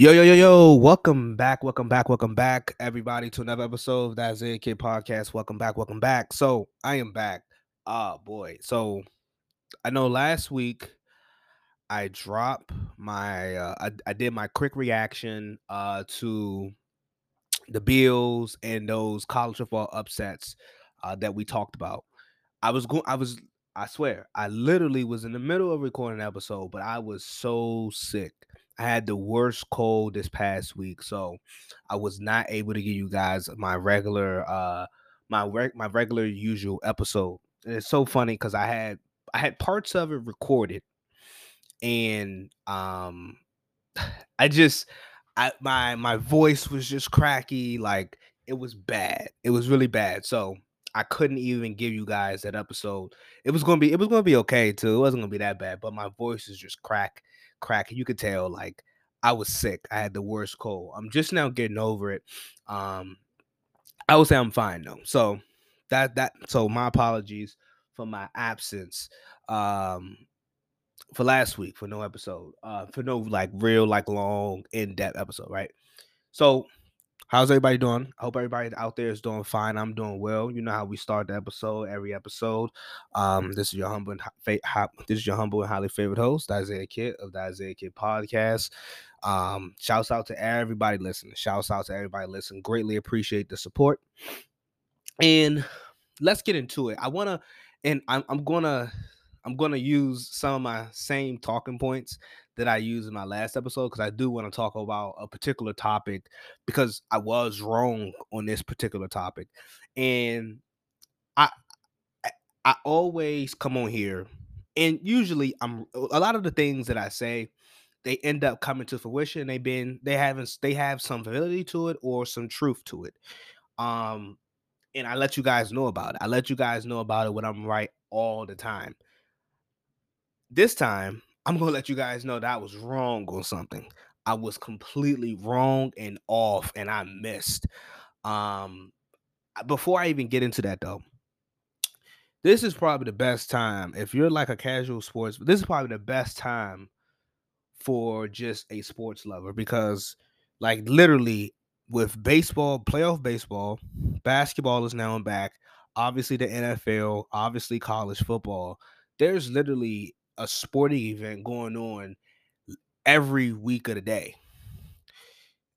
Yo, yo, yo, yo, welcome back, welcome back, welcome back, everybody, to another episode of Zay Kid podcast. Welcome back, welcome back. So, I am back. Oh boy. So, I know last week I dropped my, uh, I, I did my quick reaction uh, to the Bills and those college football upsets uh, that we talked about. I was going, I was, I swear, I literally was in the middle of recording an episode, but I was so sick. I had the worst cold this past week, so I was not able to give you guys my regular, uh, my reg- my regular usual episode. And it's so funny because I had I had parts of it recorded, and um, I just I my my voice was just cracky, like it was bad. It was really bad. So I couldn't even give you guys that episode. It was gonna be it was gonna be okay too. It wasn't gonna be that bad, but my voice is just crack crack. You could tell like I was sick. I had the worst cold. I'm just now getting over it. Um I would say I'm fine though. So that that so my apologies for my absence um for last week for no episode. Uh for no like real like long in-depth episode, right? So How's everybody doing? I hope everybody out there is doing fine. I'm doing well. You know how we start the episode every episode. Um, this is your humble and hi- this is your humble and highly favorite host, Isaiah Kid of the Isaiah Kid Podcast. Um, shouts out to everybody listening. Shouts out to everybody listening. Greatly appreciate the support. And let's get into it. I wanna, and I'm, I'm gonna, I'm gonna use some of my same talking points that I used in my last episode because I do want to talk about a particular topic because I was wrong on this particular topic. And I I always come on here and usually I'm a lot of the things that I say they end up coming to fruition. They've been they haven't they have some validity to it or some truth to it. Um and I let you guys know about it. I let you guys know about it when I'm right all the time. This time I'm gonna let you guys know that I was wrong on something. I was completely wrong and off, and I missed. Um, before I even get into that though, this is probably the best time if you're like a casual sports. This is probably the best time for just a sports lover because, like, literally with baseball, playoff baseball, basketball is now and back. Obviously, the NFL, obviously college football. There's literally a sporting event going on every week of the day.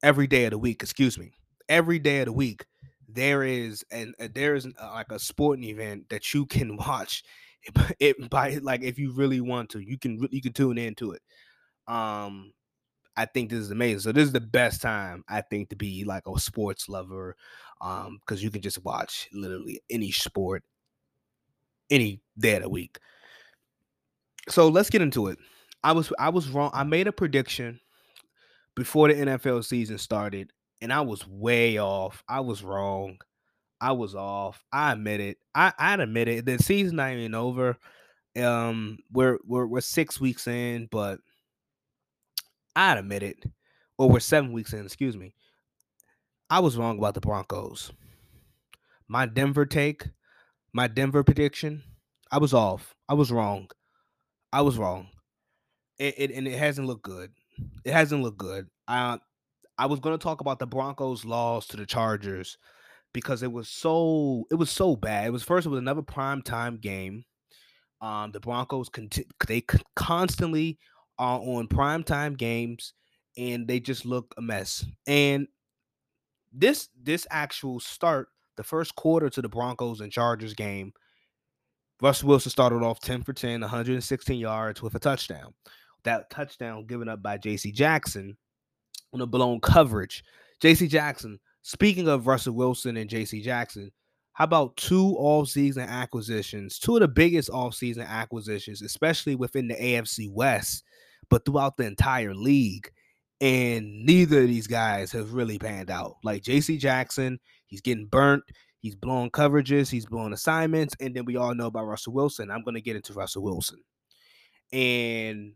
Every day of the week, excuse me. Every day of the week, there is and uh, there is uh, like a sporting event that you can watch it, it by like if you really want to, you can you can tune into it. Um, I think this is amazing. So this is the best time I think to be like a sports lover, um, because you can just watch literally any sport any day of the week so let's get into it. I was I was wrong. I made a prediction before the NFL season started, and I was way off. I was wrong. I was off. I admit it. I I admit it. The season not even over. Um, we're we're we're six weeks in, but I admit it. Or we're seven weeks in. Excuse me. I was wrong about the Broncos. My Denver take, my Denver prediction, I was off. I was wrong. I was wrong. It, it, and it hasn't looked good. It hasn't looked good. I I was going to talk about the Broncos' loss to the Chargers because it was so it was so bad. It was first it was another prime time game. Um, the Broncos conti- they constantly are on prime time games, and they just look a mess. And this this actual start, the first quarter to the Broncos and Chargers game, Russell Wilson started off 10 for 10, 116 yards with a touchdown. That touchdown given up by JC Jackson on a blown coverage. JC Jackson, speaking of Russell Wilson and JC Jackson, how about two off-season acquisitions, two of the biggest off-season acquisitions, especially within the AFC West, but throughout the entire league. And neither of these guys have really panned out. Like JC Jackson, he's getting burnt. He's blowing coverages, he's blowing assignments, and then we all know about Russell Wilson. I'm going to get into Russell Wilson. And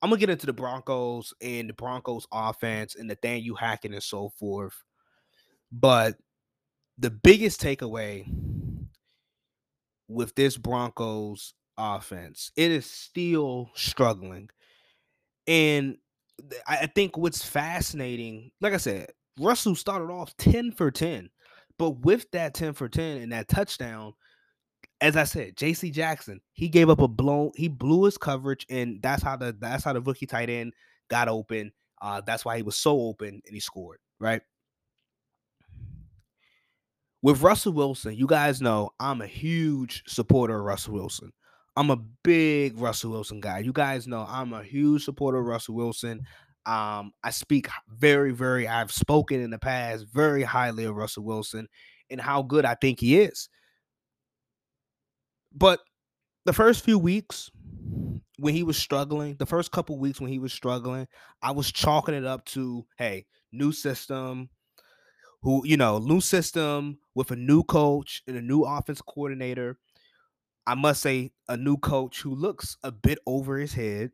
I'm going to get into the Broncos and the Broncos offense and Nathaniel Hackett and so forth. But the biggest takeaway with this Broncos offense, it is still struggling. And I think what's fascinating, like I said, Russell started off 10 for 10. But with that 10 for 10 and that touchdown, as I said, JC Jackson, he gave up a blown, he blew his coverage, and that's how the that's how the rookie tight end got open. Uh, that's why he was so open and he scored, right? With Russell Wilson, you guys know I'm a huge supporter of Russell Wilson. I'm a big Russell Wilson guy. You guys know I'm a huge supporter of Russell Wilson. Um, I speak very, very, I've spoken in the past very highly of Russell Wilson and how good I think he is. But the first few weeks when he was struggling, the first couple weeks when he was struggling, I was chalking it up to, hey, new system, who, you know, new system with a new coach and a new offense coordinator. I must say, a new coach who looks a bit over his head.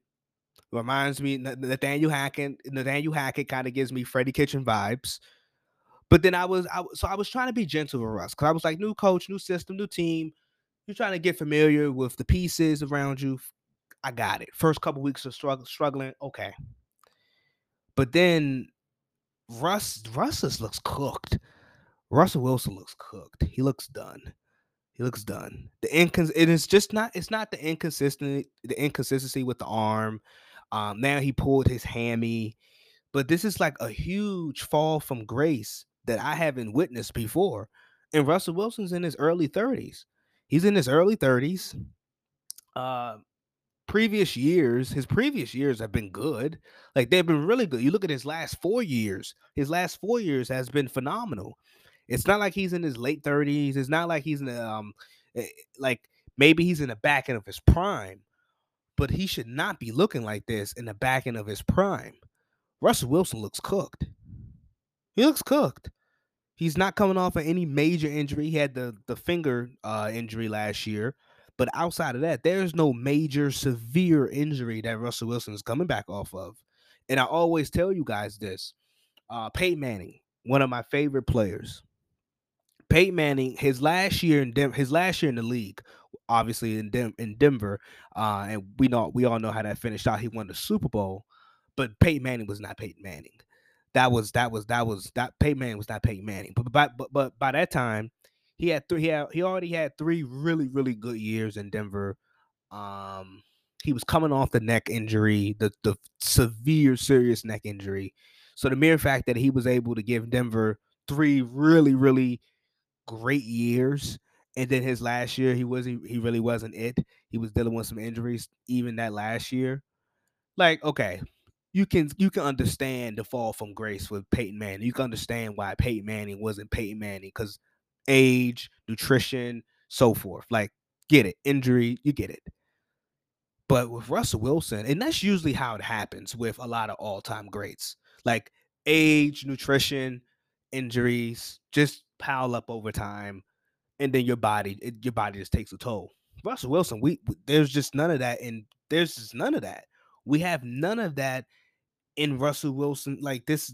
Reminds me, Nathaniel Hackett. Nathaniel Hackett kind of gives me Freddie Kitchen vibes. But then I was, I so I was trying to be gentle with Russ because I was like, new coach, new system, new team. You're trying to get familiar with the pieces around you. I got it. First couple weeks of struggle, struggling, okay. But then Russ, Russ just looks cooked. Russell Wilson looks cooked. He looks done. He looks done. The incons it is just not it's not the inconsistency the inconsistency with the arm. Um, now he pulled his hammy, but this is like a huge fall from grace that I haven't witnessed before. And Russell Wilson's in his early 30s. He's in his early 30s. Uh previous years, his previous years have been good. Like they've been really good. You look at his last 4 years. His last 4 years has been phenomenal. It's not like he's in his late 30s. It's not like he's in the, um eh, like maybe he's in the back end of his prime, but he should not be looking like this in the back end of his prime. Russell Wilson looks cooked. He looks cooked. He's not coming off of any major injury. He had the the finger uh, injury last year, but outside of that, there's no major severe injury that Russell Wilson is coming back off of. And I always tell you guys this: uh, Peyton Manning, one of my favorite players. Peyton Manning, his last year in Denver, his last year in the league, obviously in in Denver, uh, and we know we all know how that finished out. He won the Super Bowl, but Peyton Manning was not Peyton Manning. That was that was that was that Peyton Manning was not Peyton Manning. But by but but by that time, he had three. He had he already had three really really good years in Denver. Um, he was coming off the neck injury, the the severe serious neck injury. So the mere fact that he was able to give Denver three really really great years and then his last year he was he, he really wasn't it he was dealing with some injuries even that last year like okay you can you can understand the fall from grace with Peyton Manning. You can understand why Peyton Manning wasn't Peyton Manning because age, nutrition, so forth. Like, get it, injury, you get it. But with Russell Wilson, and that's usually how it happens with a lot of all-time greats. Like age, nutrition, injuries, just pile up over time, and then your body, it, your body just takes a toll. Russell Wilson, we there's just none of that, and there's just none of that. We have none of that in Russell Wilson. Like this,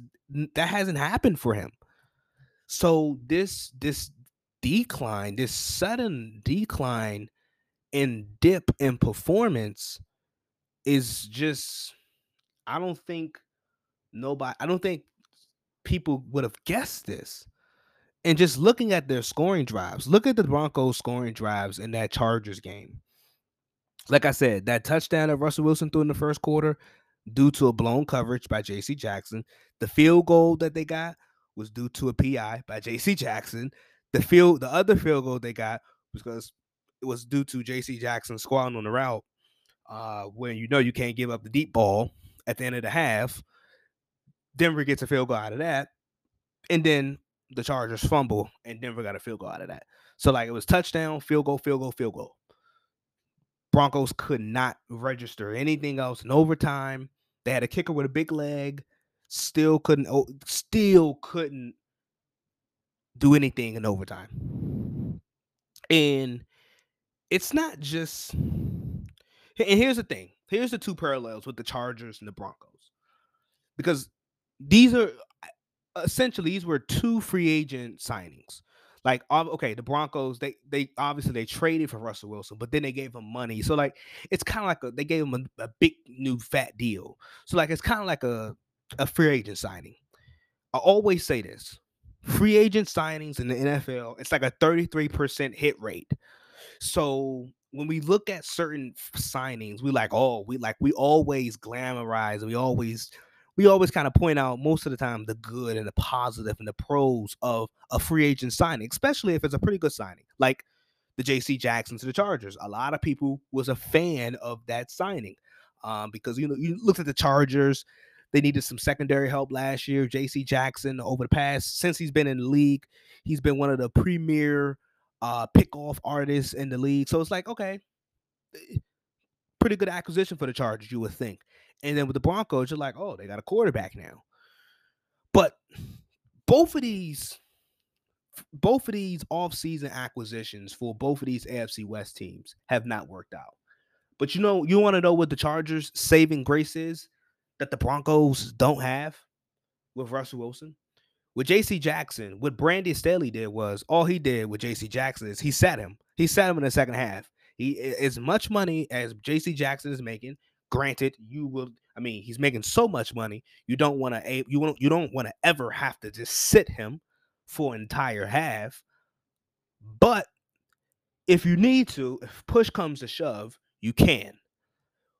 that hasn't happened for him. So this this decline, this sudden decline in dip in performance is just I don't think nobody I don't think people would have guessed this. And just looking at their scoring drives, look at the Broncos scoring drives in that Chargers game. Like I said, that touchdown that Russell Wilson threw in the first quarter, due to a blown coverage by JC Jackson. The field goal that they got was due to a PI by JC Jackson. The field, the other field goal they got was because it was due to JC Jackson squatting on the route, uh, when you know you can't give up the deep ball at the end of the half. Denver gets a field goal out of that, and then the Chargers fumble, and Denver got a field goal out of that. So like it was touchdown, field goal, field goal, field goal. Broncos could not register anything else in overtime. They had a kicker with a big leg, still couldn't still couldn't do anything in overtime. And it's not just and here's the thing. Here's the two parallels with the Chargers and the Broncos. Because these are essentially these were two free agent signings. Like, okay, the Broncos, they they obviously they traded for Russell Wilson, but then they gave him money. So like, it's kind of like a, they gave him a, a big new fat deal. So like, it's kind of like a a free agent signing. I always say this: free agent signings in the NFL, it's like a 33% hit rate. So when we look at certain signings, we like, oh, we like we always glamorize, we always we always kind of point out most of the time the good and the positive and the pros of a free agent signing, especially if it's a pretty good signing, like the J.C. Jackson to the Chargers. A lot of people was a fan of that signing um, because you know you looked at the Chargers. They needed some secondary help last year. J.C. Jackson, over the past since he's been in the league, he's been one of the premier uh, pick off artists in the league. So it's like okay, eh, pretty good acquisition for the Chargers, you would think. And then with the Broncos, you're like, oh, they got a quarterback now. But both of these, both of these off-season acquisitions for both of these AFC West teams have not worked out. But you know, you want to know what the Chargers' saving grace is that the Broncos don't have with Russell Wilson? With JC Jackson, what Brandon Staley did was all he did with JC Jackson is he sat him. He sat him in the second half. He as much money as JC Jackson is making, Granted, you will. I mean, he's making so much money. You don't want to. You won't. You don't want to ever have to just sit him for entire half. But if you need to, if push comes to shove, you can.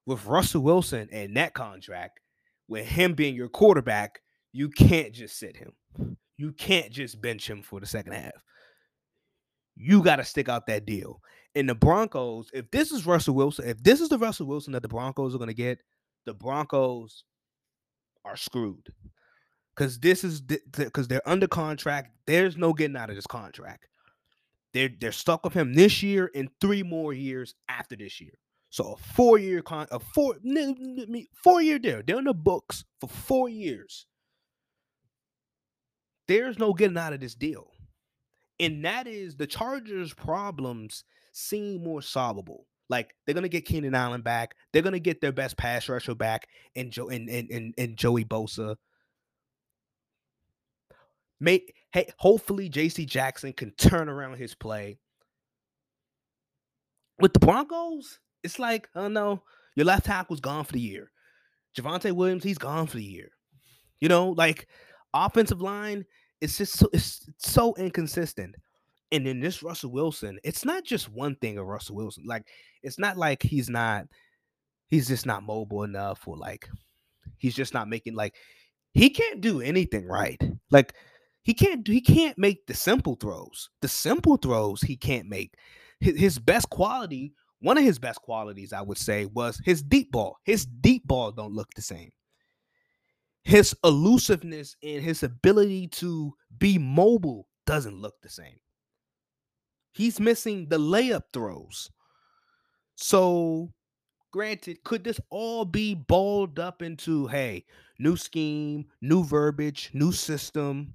With Russell Wilson and that contract, with him being your quarterback, you can't just sit him. You can't just bench him for the second half. You got to stick out that deal in the Broncos, if this is Russell Wilson, if this is the Russell Wilson that the Broncos are going to get, the Broncos are screwed. Because this is because they're under contract. There's no getting out of this contract. They're they're stuck with him this year and three more years after this year. So a four year con a four four year deal. They're in the books for four years. There's no getting out of this deal. And that is the Chargers' problems seem more solvable. Like they're gonna get Keenan Allen back. They're gonna get their best pass rusher back and Joe and, and, and, and Joey Bosa. May hey, hopefully JC Jackson can turn around his play. With the Broncos, it's like, oh no, your left tackle's gone for the year. Javonte Williams, he's gone for the year. You know, like offensive line, it's just so it's so inconsistent. And then this Russell Wilson, it's not just one thing of Russell Wilson. Like, it's not like he's not, he's just not mobile enough, or like he's just not making like he can't do anything right. Like he can't do he can't make the simple throws. The simple throws he can't make. His, his best quality, one of his best qualities, I would say, was his deep ball. His deep ball don't look the same. His elusiveness and his ability to be mobile doesn't look the same. He's missing the layup throws. So, granted, could this all be balled up into hey, new scheme, new verbiage, new system,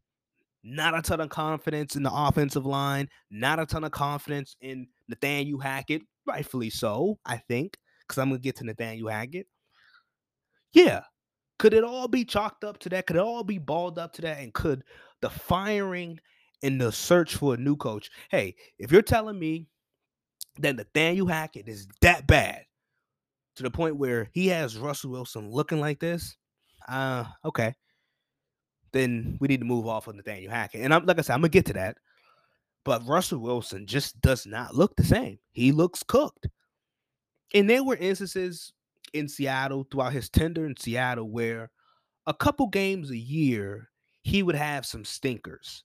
not a ton of confidence in the offensive line, not a ton of confidence in Nathaniel Hackett, rightfully so, I think, because I'm gonna get to Nathaniel Hackett. Yeah. Could it all be chalked up to that? Could it all be balled up to that? And could the firing in the search for a new coach. Hey, if you're telling me that Nathaniel Hackett is that bad to the point where he has Russell Wilson looking like this, uh, okay. Then we need to move off of Nathaniel Hackett. And I'm like I said, I'm gonna get to that. But Russell Wilson just does not look the same. He looks cooked. And there were instances in Seattle throughout his tender in Seattle where a couple games a year he would have some stinkers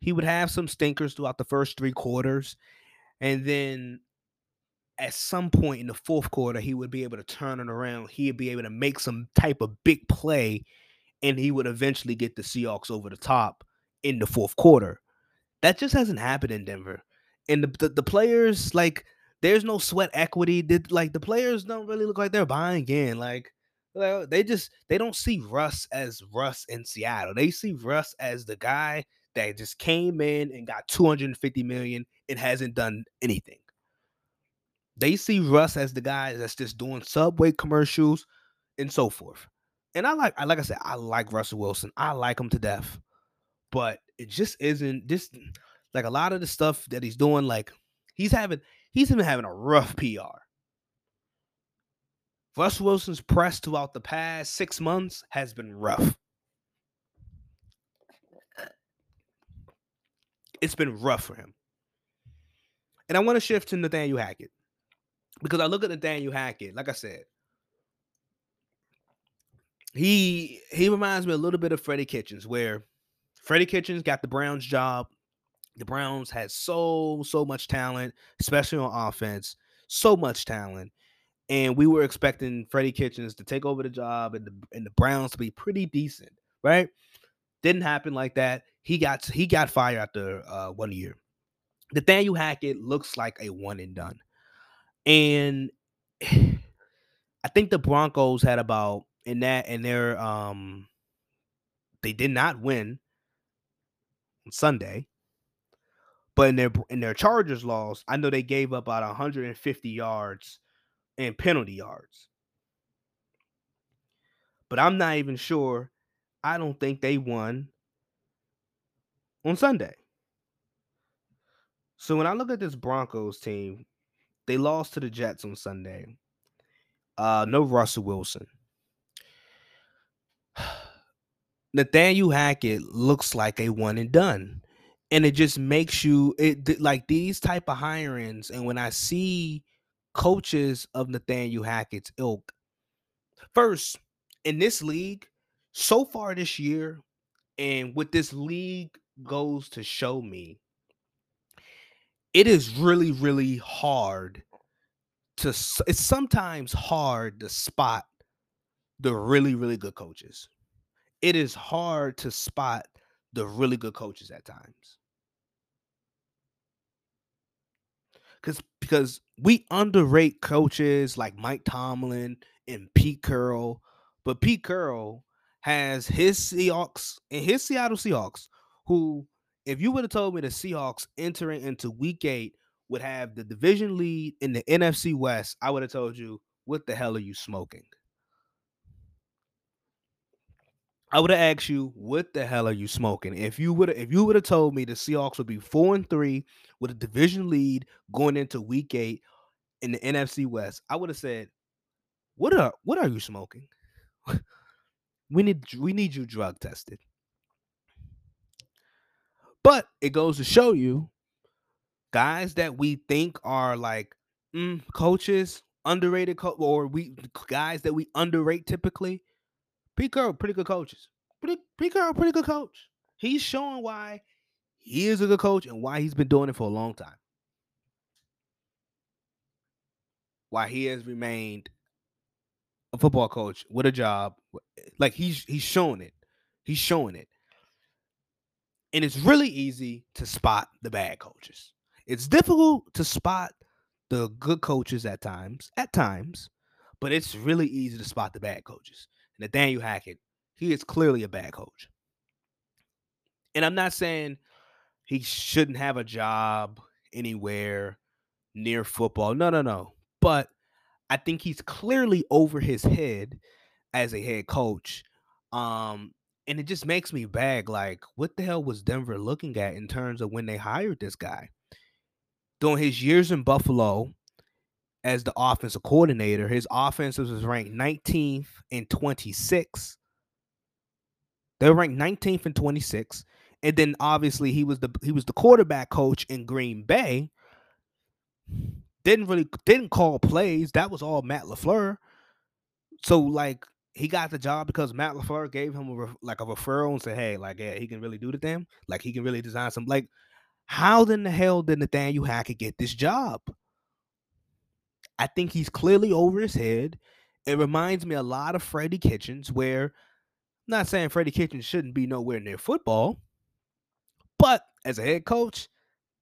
he would have some stinkers throughout the first three quarters. And then at some point in the fourth quarter, he would be able to turn it around. He'd be able to make some type of big play, and he would eventually get the Seahawks over the top in the fourth quarter. That just hasn't happened in Denver. And the, the, the players, like, there's no sweat equity. Did like the players don't really look like they're buying in. Like, they just they don't see Russ as Russ in Seattle. They see Russ as the guy that just came in and got 250 million and hasn't done anything. They see Russ as the guy that's just doing subway commercials and so forth. And I like, I like I said, I like Russell Wilson. I like him to death. But it just isn't this like a lot of the stuff that he's doing, like he's having he's been having a rough PR. Russell Wilson's press throughout the past six months has been rough. It's been rough for him. And I want to shift to Nathaniel Hackett because I look at Nathaniel Hackett, like I said, he he reminds me a little bit of Freddie Kitchens, where Freddie Kitchens got the Browns job. The Browns had so so much talent, especially on offense, so much talent, and we were expecting Freddie Kitchens to take over the job and the and the Browns to be pretty decent, right? Didn't happen like that. He got he got fired after uh, one year. Nathaniel Hackett looks like a one and done, and I think the Broncos had about in that and their um they did not win on Sunday. But in their in their Chargers loss, I know they gave up about 150 yards and penalty yards. But I'm not even sure. I don't think they won on Sunday. So when I look at this Broncos team, they lost to the Jets on Sunday. Uh, no Russell Wilson. Nathaniel Hackett looks like a one and done. And it just makes you it like these type of hirings. And when I see coaches of Nathaniel Hackett's ilk, first in this league, so far this year, and with this league goes to show me, it is really, really hard to it's sometimes hard to spot the really, really good coaches it is hard to spot the really good coaches at times. Cause because we underrate coaches like Mike Tomlin and Pete Carroll, but Pete Carroll has his Seahawks and his Seattle Seahawks, who, if you would have told me the Seahawks entering into week eight would have the division lead in the NFC West, I would have told you, what the hell are you smoking? I would have asked you, what the hell are you smoking? If you would if you would have told me the Seahawks would be four and three with a division lead going into week eight in the NFC West, I would have said, What are what are you smoking? we need we need you drug tested. But it goes to show you guys that we think are like mm, coaches, underrated co- or we guys that we underrate typically Pete Carroll, pretty good coaches. Pretty, Pete Carroll, pretty good coach. He's showing why he is a good coach and why he's been doing it for a long time. Why he has remained a football coach with a job. Like he's he's showing it. He's showing it. And it's really easy to spot the bad coaches. It's difficult to spot the good coaches at times, at times, but it's really easy to spot the bad coaches. Nathaniel Hackett, he is clearly a bad coach. And I'm not saying he shouldn't have a job anywhere near football. No, no, no. But I think he's clearly over his head as a head coach. Um, and it just makes me bag like, what the hell was Denver looking at in terms of when they hired this guy? During his years in Buffalo, as the offensive coordinator. His offenses was ranked 19th and 26. They were ranked 19th and 26. And then obviously he was the he was the quarterback coach in Green Bay. Didn't really didn't call plays. That was all Matt LaFleur. So like he got the job because Matt LaFleur gave him a like a referral and said, "Hey, like yeah, he can really do the thing. Like he can really design some like." How in the hell did Nathaniel Hackett get this job? I think he's clearly over his head. It reminds me a lot of Freddie Kitchens, where I'm not saying Freddie Kitchens shouldn't be nowhere near football, but as a head coach,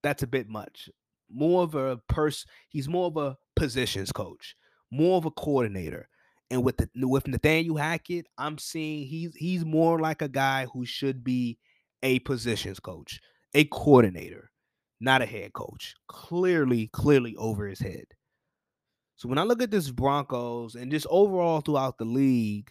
that's a bit much. More of a person, he's more of a positions coach, more of a coordinator. And with the with Nathaniel Hackett, I'm seeing he's he's more like a guy who should be a positions coach, a coordinator, not a head coach. Clearly, clearly over his head. So when I look at this Broncos and just overall throughout the league,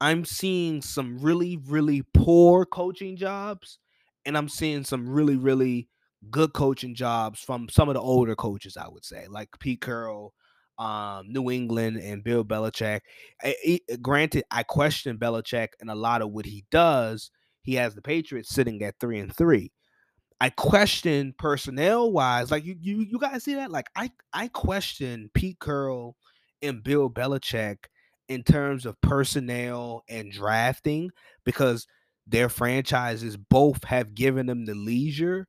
I'm seeing some really, really poor coaching jobs, and I'm seeing some really, really good coaching jobs from some of the older coaches, I would say, like Pete Carroll, um, New England, and Bill Belichick. I, I, granted, I question Belichick and a lot of what he does. He has the Patriots sitting at three and three. I question personnel wise, like you, you, you guys see that? Like I, I question Pete Carroll and Bill Belichick in terms of personnel and drafting because their franchises both have given them the leisure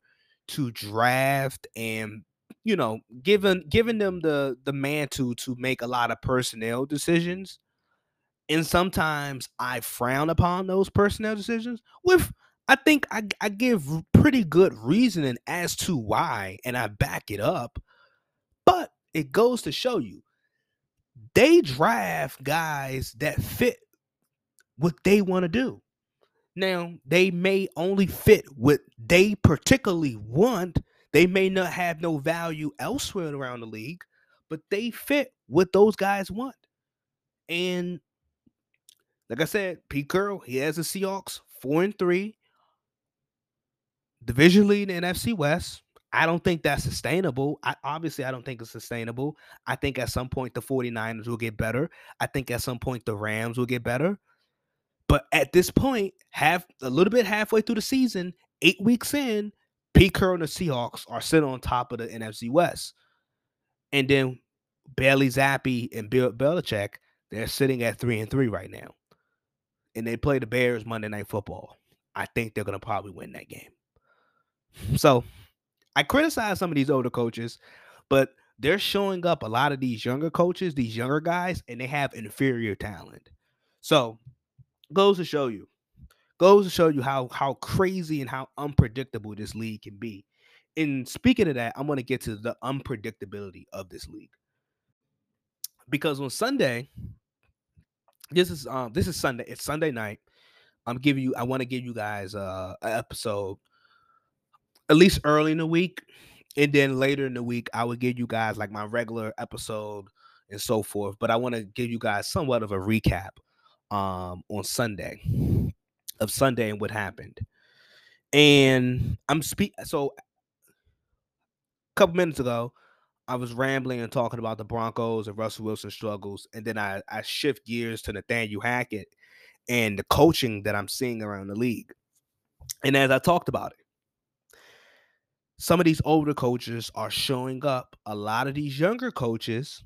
to draft and you know given giving them the the mantle to make a lot of personnel decisions and sometimes i frown upon those personnel decisions with i think i, I give pretty good reasoning as to why and i back it up but it goes to show you they draft guys that fit what they want to do now, they may only fit what they particularly want. They may not have no value elsewhere around the league, but they fit what those guys want. And like I said, Pete Carroll, he has the Seahawks four and three, division lead in NFC West. I don't think that's sustainable. I obviously I don't think it's sustainable. I think at some point the 49ers will get better. I think at some point the Rams will get better. But at this point, half a little bit halfway through the season, eight weeks in, Pete and the Seahawks are sitting on top of the NFC West. And then Bailey Zappe and Bill Belichick, they're sitting at three and three right now. And they play the Bears Monday Night Football. I think they're gonna probably win that game. So I criticize some of these older coaches, but they're showing up a lot of these younger coaches, these younger guys, and they have inferior talent. So goes to show you goes to show you how how crazy and how unpredictable this league can be. And speaking of that, I'm going to get to the unpredictability of this league. Because on Sunday, this is um this is Sunday, it's Sunday night. I'm giving you I want to give you guys uh an episode at least early in the week and then later in the week I would give you guys like my regular episode and so forth, but I want to give you guys somewhat of a recap um, on Sunday of Sunday and what happened. And I'm speak so a couple minutes ago, I was rambling and talking about the Broncos and Russell Wilson struggles, and then I, I shift gears to Nathaniel Hackett and the coaching that I'm seeing around the league. And as I talked about it, some of these older coaches are showing up. A lot of these younger coaches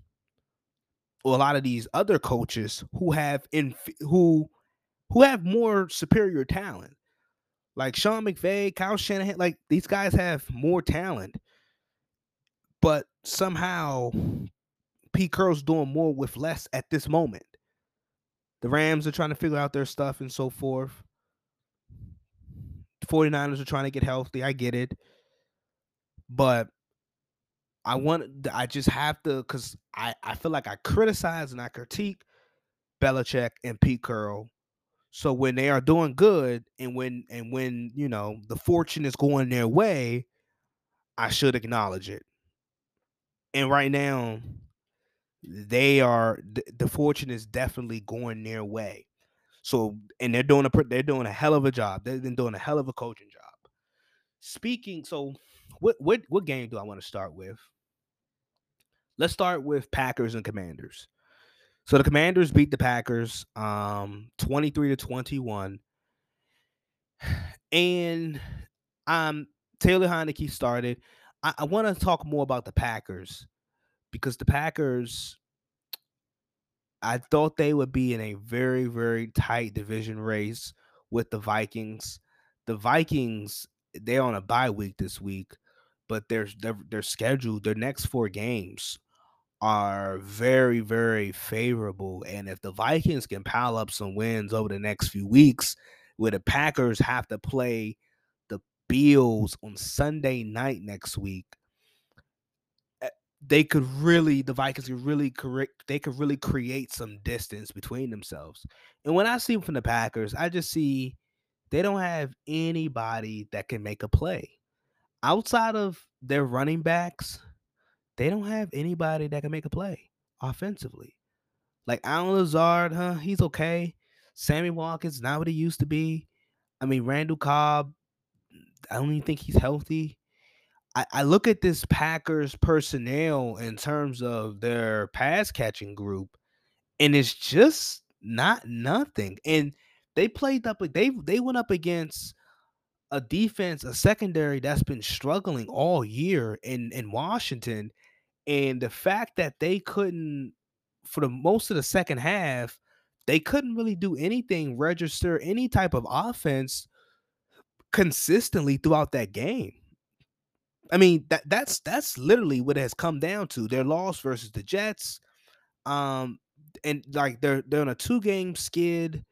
or a lot of these other coaches who have in who who have more superior talent. Like Sean McVay, Kyle Shanahan, like these guys have more talent. But somehow Pete Carroll's doing more with less at this moment. The Rams are trying to figure out their stuff and so forth. The 49ers are trying to get healthy. I get it. But I want I just have to because I, I feel like I criticize and I critique Belichick and Pete Carroll. So when they are doing good and when and when you know the fortune is going their way, I should acknowledge it. And right now, they are the, fortune is definitely going their way. So and they're doing a they're doing a hell of a job. They've been doing a hell of a coaching job. Speaking, so what what what game do I want to start with? Let's start with Packers and Commanders. So the Commanders beat the Packers um 23 to 21. And um Taylor Heinicke started. I, I want to talk more about the Packers because the Packers I thought they would be in a very, very tight division race with the Vikings. The Vikings, they're on a bye week this week but their their schedule, their next four games are very very favorable and if the Vikings can pile up some wins over the next few weeks where the Packers have to play the Bills on Sunday night next week eh, they could really the Vikings could really correct they could really create some distance between themselves. And when I see from the Packers, I just see they don't have anybody that can make a play outside of their running backs, they don't have anybody that can make a play offensively. Like Allen Lazard, huh? He's okay. Sammy Watkins not what he used to be. I mean, Randall Cobb, I don't even think he's healthy. I, I look at this Packers personnel in terms of their pass catching group, and it's just not nothing. And they played up they they went up against a defense, a secondary that's been struggling all year in in Washington, and the fact that they couldn't for the most of the second half, they couldn't really do anything, register any type of offense consistently throughout that game. I mean, that that's that's literally what it has come down to. Their loss versus the Jets. Um and like they're they're on a two game skid.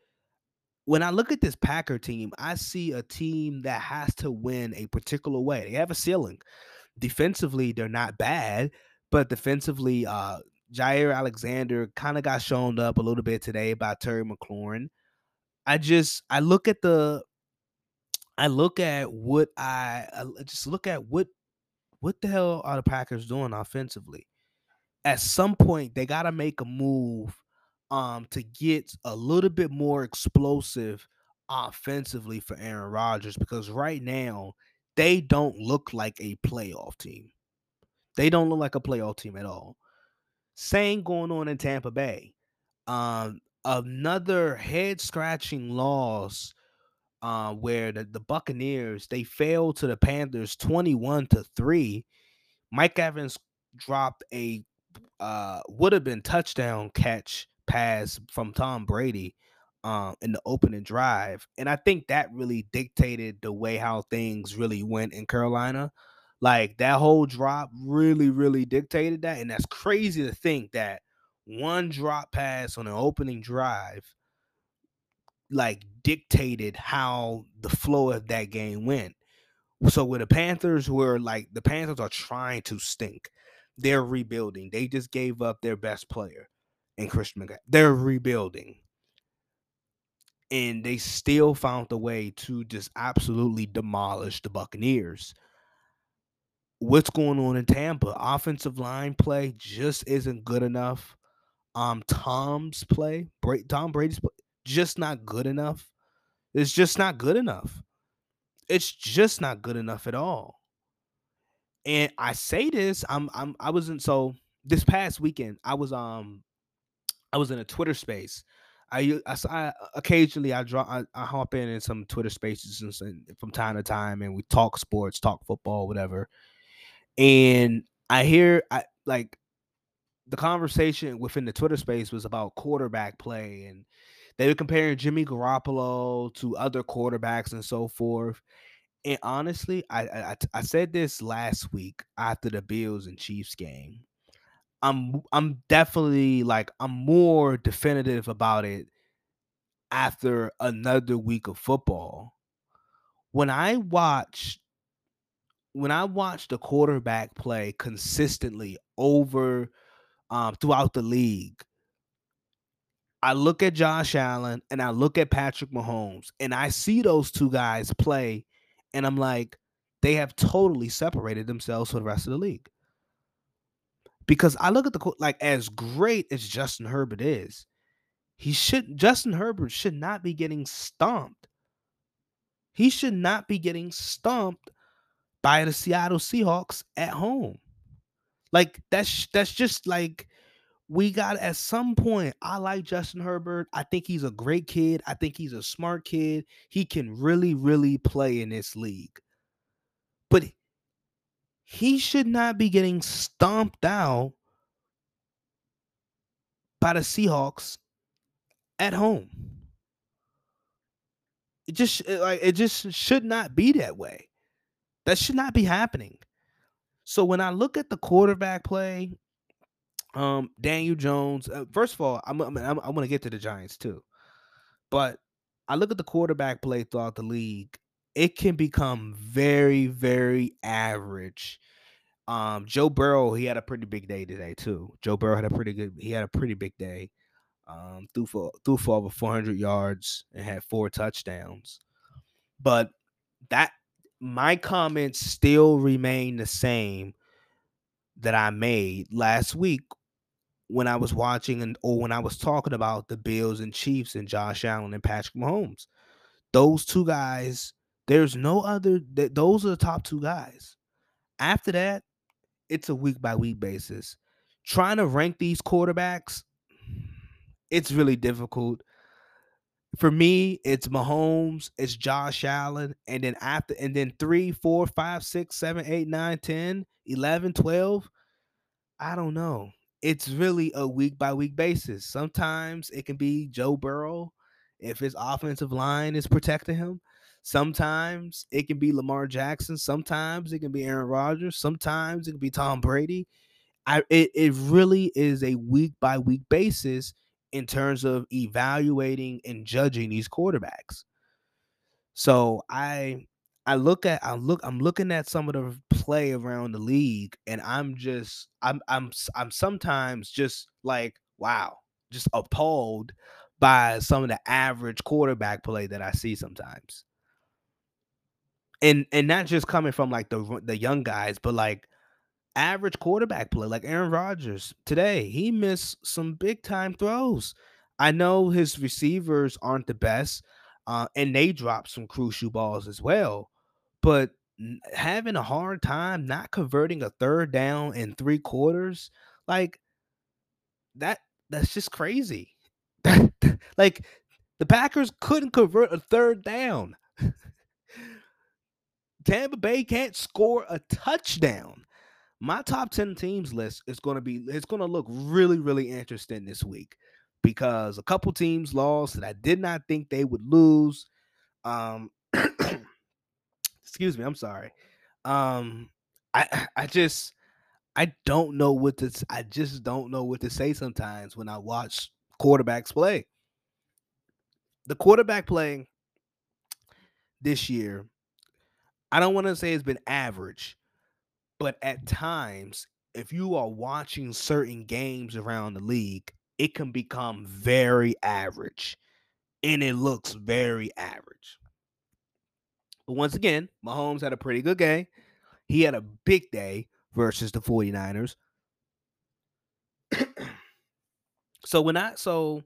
When I look at this Packer team, I see a team that has to win a particular way. They have a ceiling. Defensively, they're not bad, but defensively, uh Jaire Alexander kind of got shown up a little bit today by Terry McLaurin. I just I look at the I look at what I, I just look at what what the hell are the Packers doing offensively? At some point, they got to make a move um, to get a little bit more explosive offensively for Aaron Rodgers because right now they don't look like a playoff team. They don't look like a playoff team at all. Same going on in Tampa Bay. Um, another head scratching loss uh, where the, the Buccaneers they failed to the Panthers 21 to 3. Mike Evans dropped a uh, would have been touchdown catch pass from Tom Brady um, in the opening drive. And I think that really dictated the way how things really went in Carolina. Like that whole drop really, really dictated that. And that's crazy to think that one drop pass on an opening drive like dictated how the flow of that game went. So with the Panthers, were like the Panthers are trying to stink. They're rebuilding. They just gave up their best player in Christian McCaffrey. They're rebuilding. And they still found a way to just absolutely demolish the Buccaneers. What's going on in Tampa? Offensive line play just isn't good enough. Um, Tom's play, Tom Brady's play, just not good enough. It's just not good enough. It's just not good enough at all. And I say this, I'm I'm I wasn't so this past weekend, I was um I was in a Twitter space. I, I, I occasionally I draw I, I, hop in in some Twitter spaces and, and from time to time and we talk sports, talk football, whatever. And I hear I like the conversation within the Twitter space was about quarterback play and they were comparing Jimmy Garoppolo to other quarterbacks and so forth. And honestly, I, I I said this last week after the Bills and Chiefs game. I'm I'm definitely like I'm more definitive about it after another week of football. When I watch when I watch the quarterback play consistently over um, throughout the league, I look at Josh Allen and I look at Patrick Mahomes and I see those two guys play and I'm like, they have totally separated themselves from the rest of the league. Because I look at the like as great as Justin Herbert is, he should Justin Herbert should not be getting stomped. He should not be getting stomped by the Seattle Seahawks at home. Like that's that's just like we got at some point. I like Justin Herbert. I think he's a great kid. I think he's a smart kid. He can really, really play in this league. But he should not be getting stomped out by the Seahawks at home. It just like it just should not be that way. That should not be happening. So when I look at the quarterback play um, Daniel Jones. Uh, first of all, I'm I'm, I'm, I'm going to get to the Giants too, but I look at the quarterback play throughout the league. It can become very, very average. Um, Joe Burrow, he had a pretty big day today too. Joe Burrow had a pretty good. He had a pretty big day. Um, threw for threw for over 400 yards and had four touchdowns. But that my comments still remain the same that I made last week when I was watching and or when I was talking about the Bills and Chiefs and Josh Allen and Patrick Mahomes. Those two guys, there's no other those are the top two guys. After that, it's a week by week basis. Trying to rank these quarterbacks, it's really difficult. For me, it's Mahomes, it's Josh Allen, and then after, and then three, four, five, six, seven, eight, nine, 10, 11, 12. I don't know. It's really a week by week basis. Sometimes it can be Joe Burrow if his offensive line is protecting him. Sometimes it can be Lamar Jackson. Sometimes it can be Aaron Rodgers. Sometimes it can be Tom Brady. I it, it really is a week by week basis in terms of evaluating and judging these quarterbacks. So I I look at I look I'm looking at some of the play around the league and I'm just I'm I'm I'm sometimes just like wow, just appalled by some of the average quarterback play that I see sometimes. And and not just coming from like the the young guys, but like average quarterback play, like Aaron Rodgers today, he missed some big time throws. I know his receivers aren't the best, uh, and they dropped some crucial balls as well. But having a hard time not converting a third down in three quarters, like that, that's just crazy. like the Packers couldn't convert a third down. Tampa Bay can't score a touchdown my top 10 teams list is going to be it's going to look really really interesting this week because a couple teams lost that I did not think they would lose um excuse me I'm sorry um I I just I don't know what to I just don't know what to say sometimes when I watch quarterbacks play. The quarterback play this year I don't want to say it's been average but at times, if you are watching certain games around the league, it can become very average and it looks very average. But once again, Mahomes had a pretty good game. He had a big day versus the 49ers. so when I so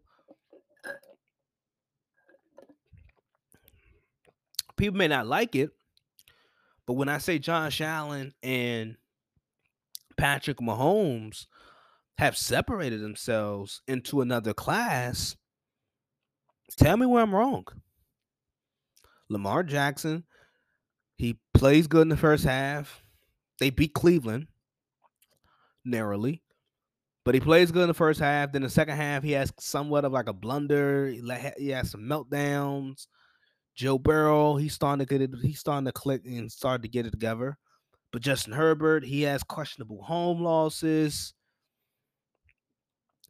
people may not like it, but when I say Josh Allen and Patrick Mahomes have separated themselves into another class, tell me where I'm wrong. Lamar Jackson, he plays good in the first half. They beat Cleveland narrowly, but he plays good in the first half. Then the second half, he has somewhat of like a blunder. He has some meltdowns. Joe Burrow, he's starting to get it, he's starting to click and start to get it together. But Justin Herbert, he has questionable home losses.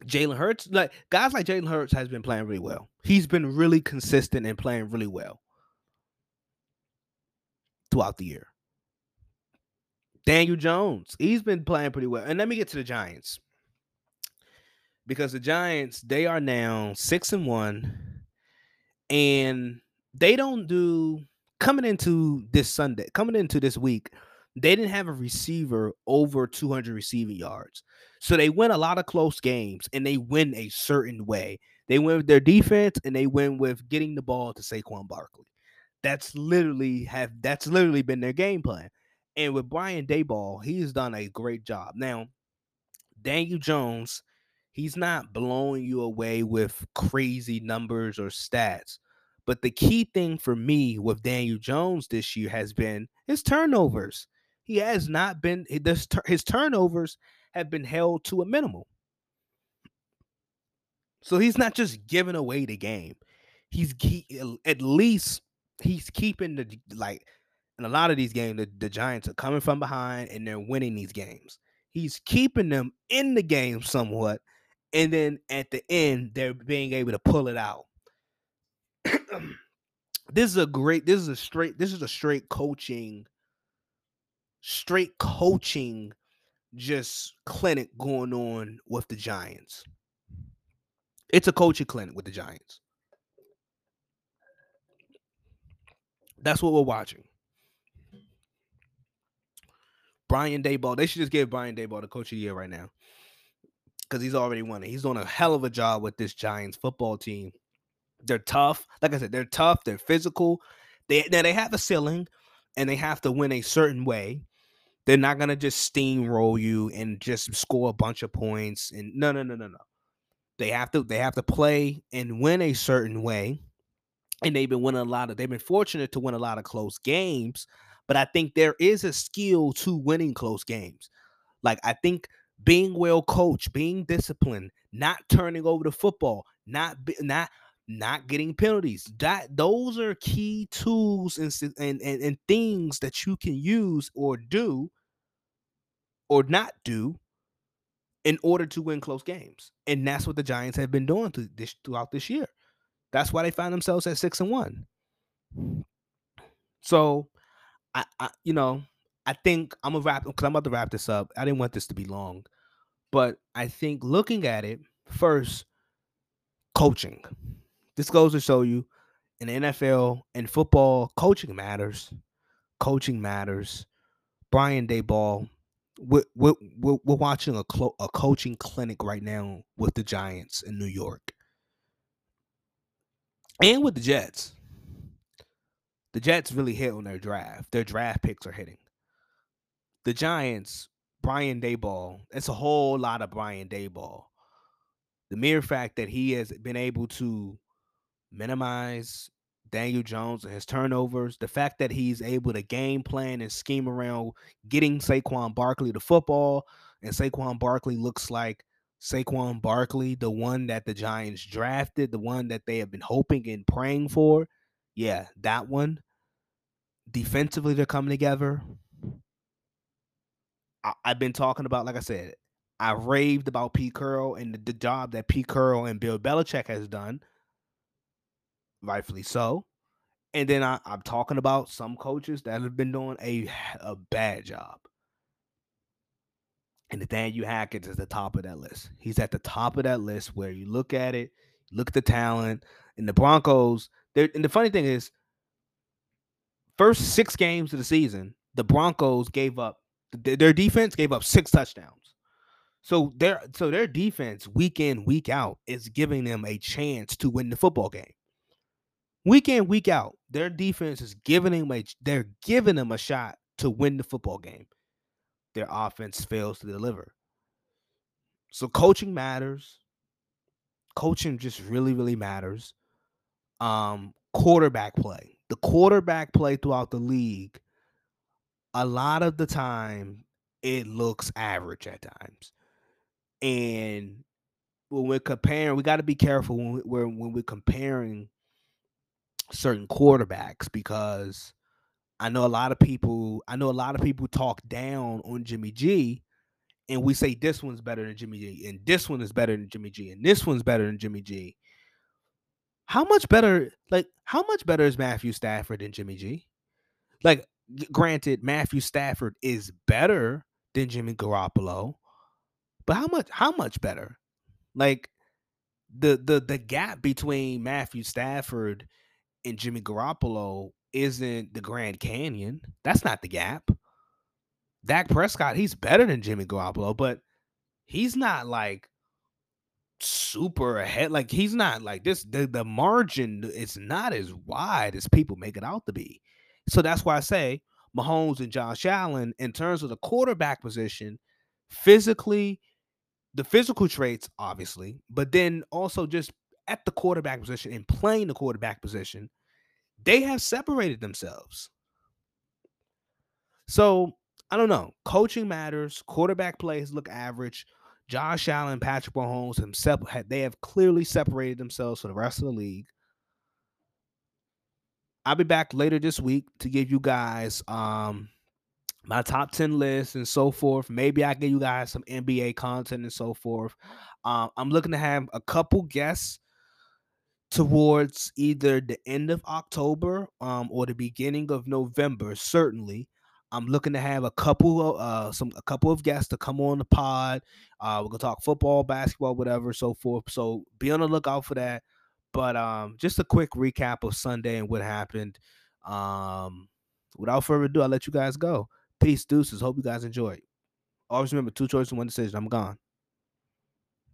Jalen Hurts, like guys like Jalen Hurts has been playing really well. He's been really consistent and playing really well throughout the year. Daniel Jones, he's been playing pretty well. And let me get to the Giants. Because the Giants, they are now six and one. And they don't do coming into this Sunday, coming into this week, they didn't have a receiver over 200 receiving yards. So they win a lot of close games and they win a certain way. They win with their defense and they win with getting the ball to Saquon Barkley. That's literally have that's literally been their game plan. And with Brian Daboll, he's done a great job. Now, Daniel Jones, he's not blowing you away with crazy numbers or stats. But the key thing for me with Daniel Jones this year has been his turnovers. He has not been his turnovers have been held to a minimum. So he's not just giving away the game. He's he, at least he's keeping the like in a lot of these games the, the Giants are coming from behind and they're winning these games. He's keeping them in the game somewhat and then at the end they're being able to pull it out. this is a great this is a straight this is a straight coaching straight coaching just clinic going on with the Giants. It's a coaching clinic with the Giants. That's what we're watching. Brian Daboll. They should just give Brian Daboll the coach of the year right now. Because he's already won it. He's doing a hell of a job with this Giants football team. They're tough. Like I said, they're tough. They're physical. They now they have a ceiling, and they have to win a certain way. They're not gonna just steamroll you and just score a bunch of points. And no, no, no, no, no. They have to they have to play and win a certain way. And they've been winning a lot of they've been fortunate to win a lot of close games. But I think there is a skill to winning close games. Like I think being well coached, being disciplined, not turning over the football, not not not getting penalties. That those are key tools and, and, and, and things that you can use or do or not do in order to win close games. And that's what the Giants have been doing through this, throughout this year. That's why they find themselves at six and one. So, I, I you know, I think I'm gonna wrap because I'm about to wrap this up. I didn't want this to be long, but I think looking at it first, coaching. This goes to show you in the NFL and football, coaching matters. Coaching matters. Brian Daboll, we're, we're, we're, watching a, clo- a coaching clinic right now with the Giants in New York and with the Jets. The Jets really hit on their draft. Their draft picks are hitting. The Giants, Brian Daboll, it's a whole lot of Brian Daboll. The mere fact that he has been able to minimize Daniel Jones and his turnovers, the fact that he's able to game plan and scheme around getting Saquon Barkley the football, and Saquon Barkley looks like Saquon Barkley, the one that the Giants drafted, the one that they have been hoping and praying for. Yeah, that one. Defensively, they're coming together. I, have been talking about, like I said, I raved about Pete Carroll and the, the job that Pete Carroll and Bill Belichick has done rightfully so. And then I, am talking about some coaches that have been doing a, a bad job. And Nathaniel Hackett is the top of that list. He's at the top of that list where you look at it, look at the talent, and the Broncos. And the funny thing is, first six games of the season, the Broncos gave up their defense gave up six touchdowns. So their so their defense week in week out is giving them a chance to win the football game week in week out their defense is giving them a they're giving them a shot to win the football game. Their offense fails to deliver. So coaching matters. Coaching just really really matters. Um quarterback play. The quarterback play throughout the league a lot of the time it looks average at times. And when we're comparing we got to be careful when we're when we're comparing certain quarterbacks because I know a lot of people, I know a lot of people talk down on Jimmy G and we say this one's better than Jimmy G and this one is better than Jimmy G and this one's better than Jimmy G. How much better like how much better is Matthew Stafford than Jimmy G? Like granted Matthew Stafford is better than Jimmy Garoppolo, but how much how much better? Like the the the gap between Matthew Stafford and Jimmy Garoppolo isn't the Grand Canyon. That's not the gap. Dak Prescott, he's better than Jimmy Garoppolo, but he's not like super ahead. Like he's not like this. The, the margin is not as wide as people make it out to be. So that's why I say Mahomes and Josh Allen, in terms of the quarterback position, physically, the physical traits, obviously, but then also just at the quarterback position and playing the quarterback position, they have separated themselves. So I don't know. Coaching matters. Quarterback plays look average. Josh Allen, Patrick Mahomes himself, they have clearly separated themselves from the rest of the league. I'll be back later this week to give you guys um my top 10 list and so forth. Maybe I give you guys some NBA content and so forth. Um, I'm looking to have a couple guests towards either the end of October um, or the beginning of November. Certainly, I'm looking to have a couple of uh, some a couple of guests to come on the pod. Uh, we're gonna talk football, basketball, whatever, so forth. So be on the lookout for that. But um, just a quick recap of Sunday and what happened. Um, without further ado, I'll let you guys go. Peace, deuces. Hope you guys enjoy. Always remember two choices, one decision. I'm gone.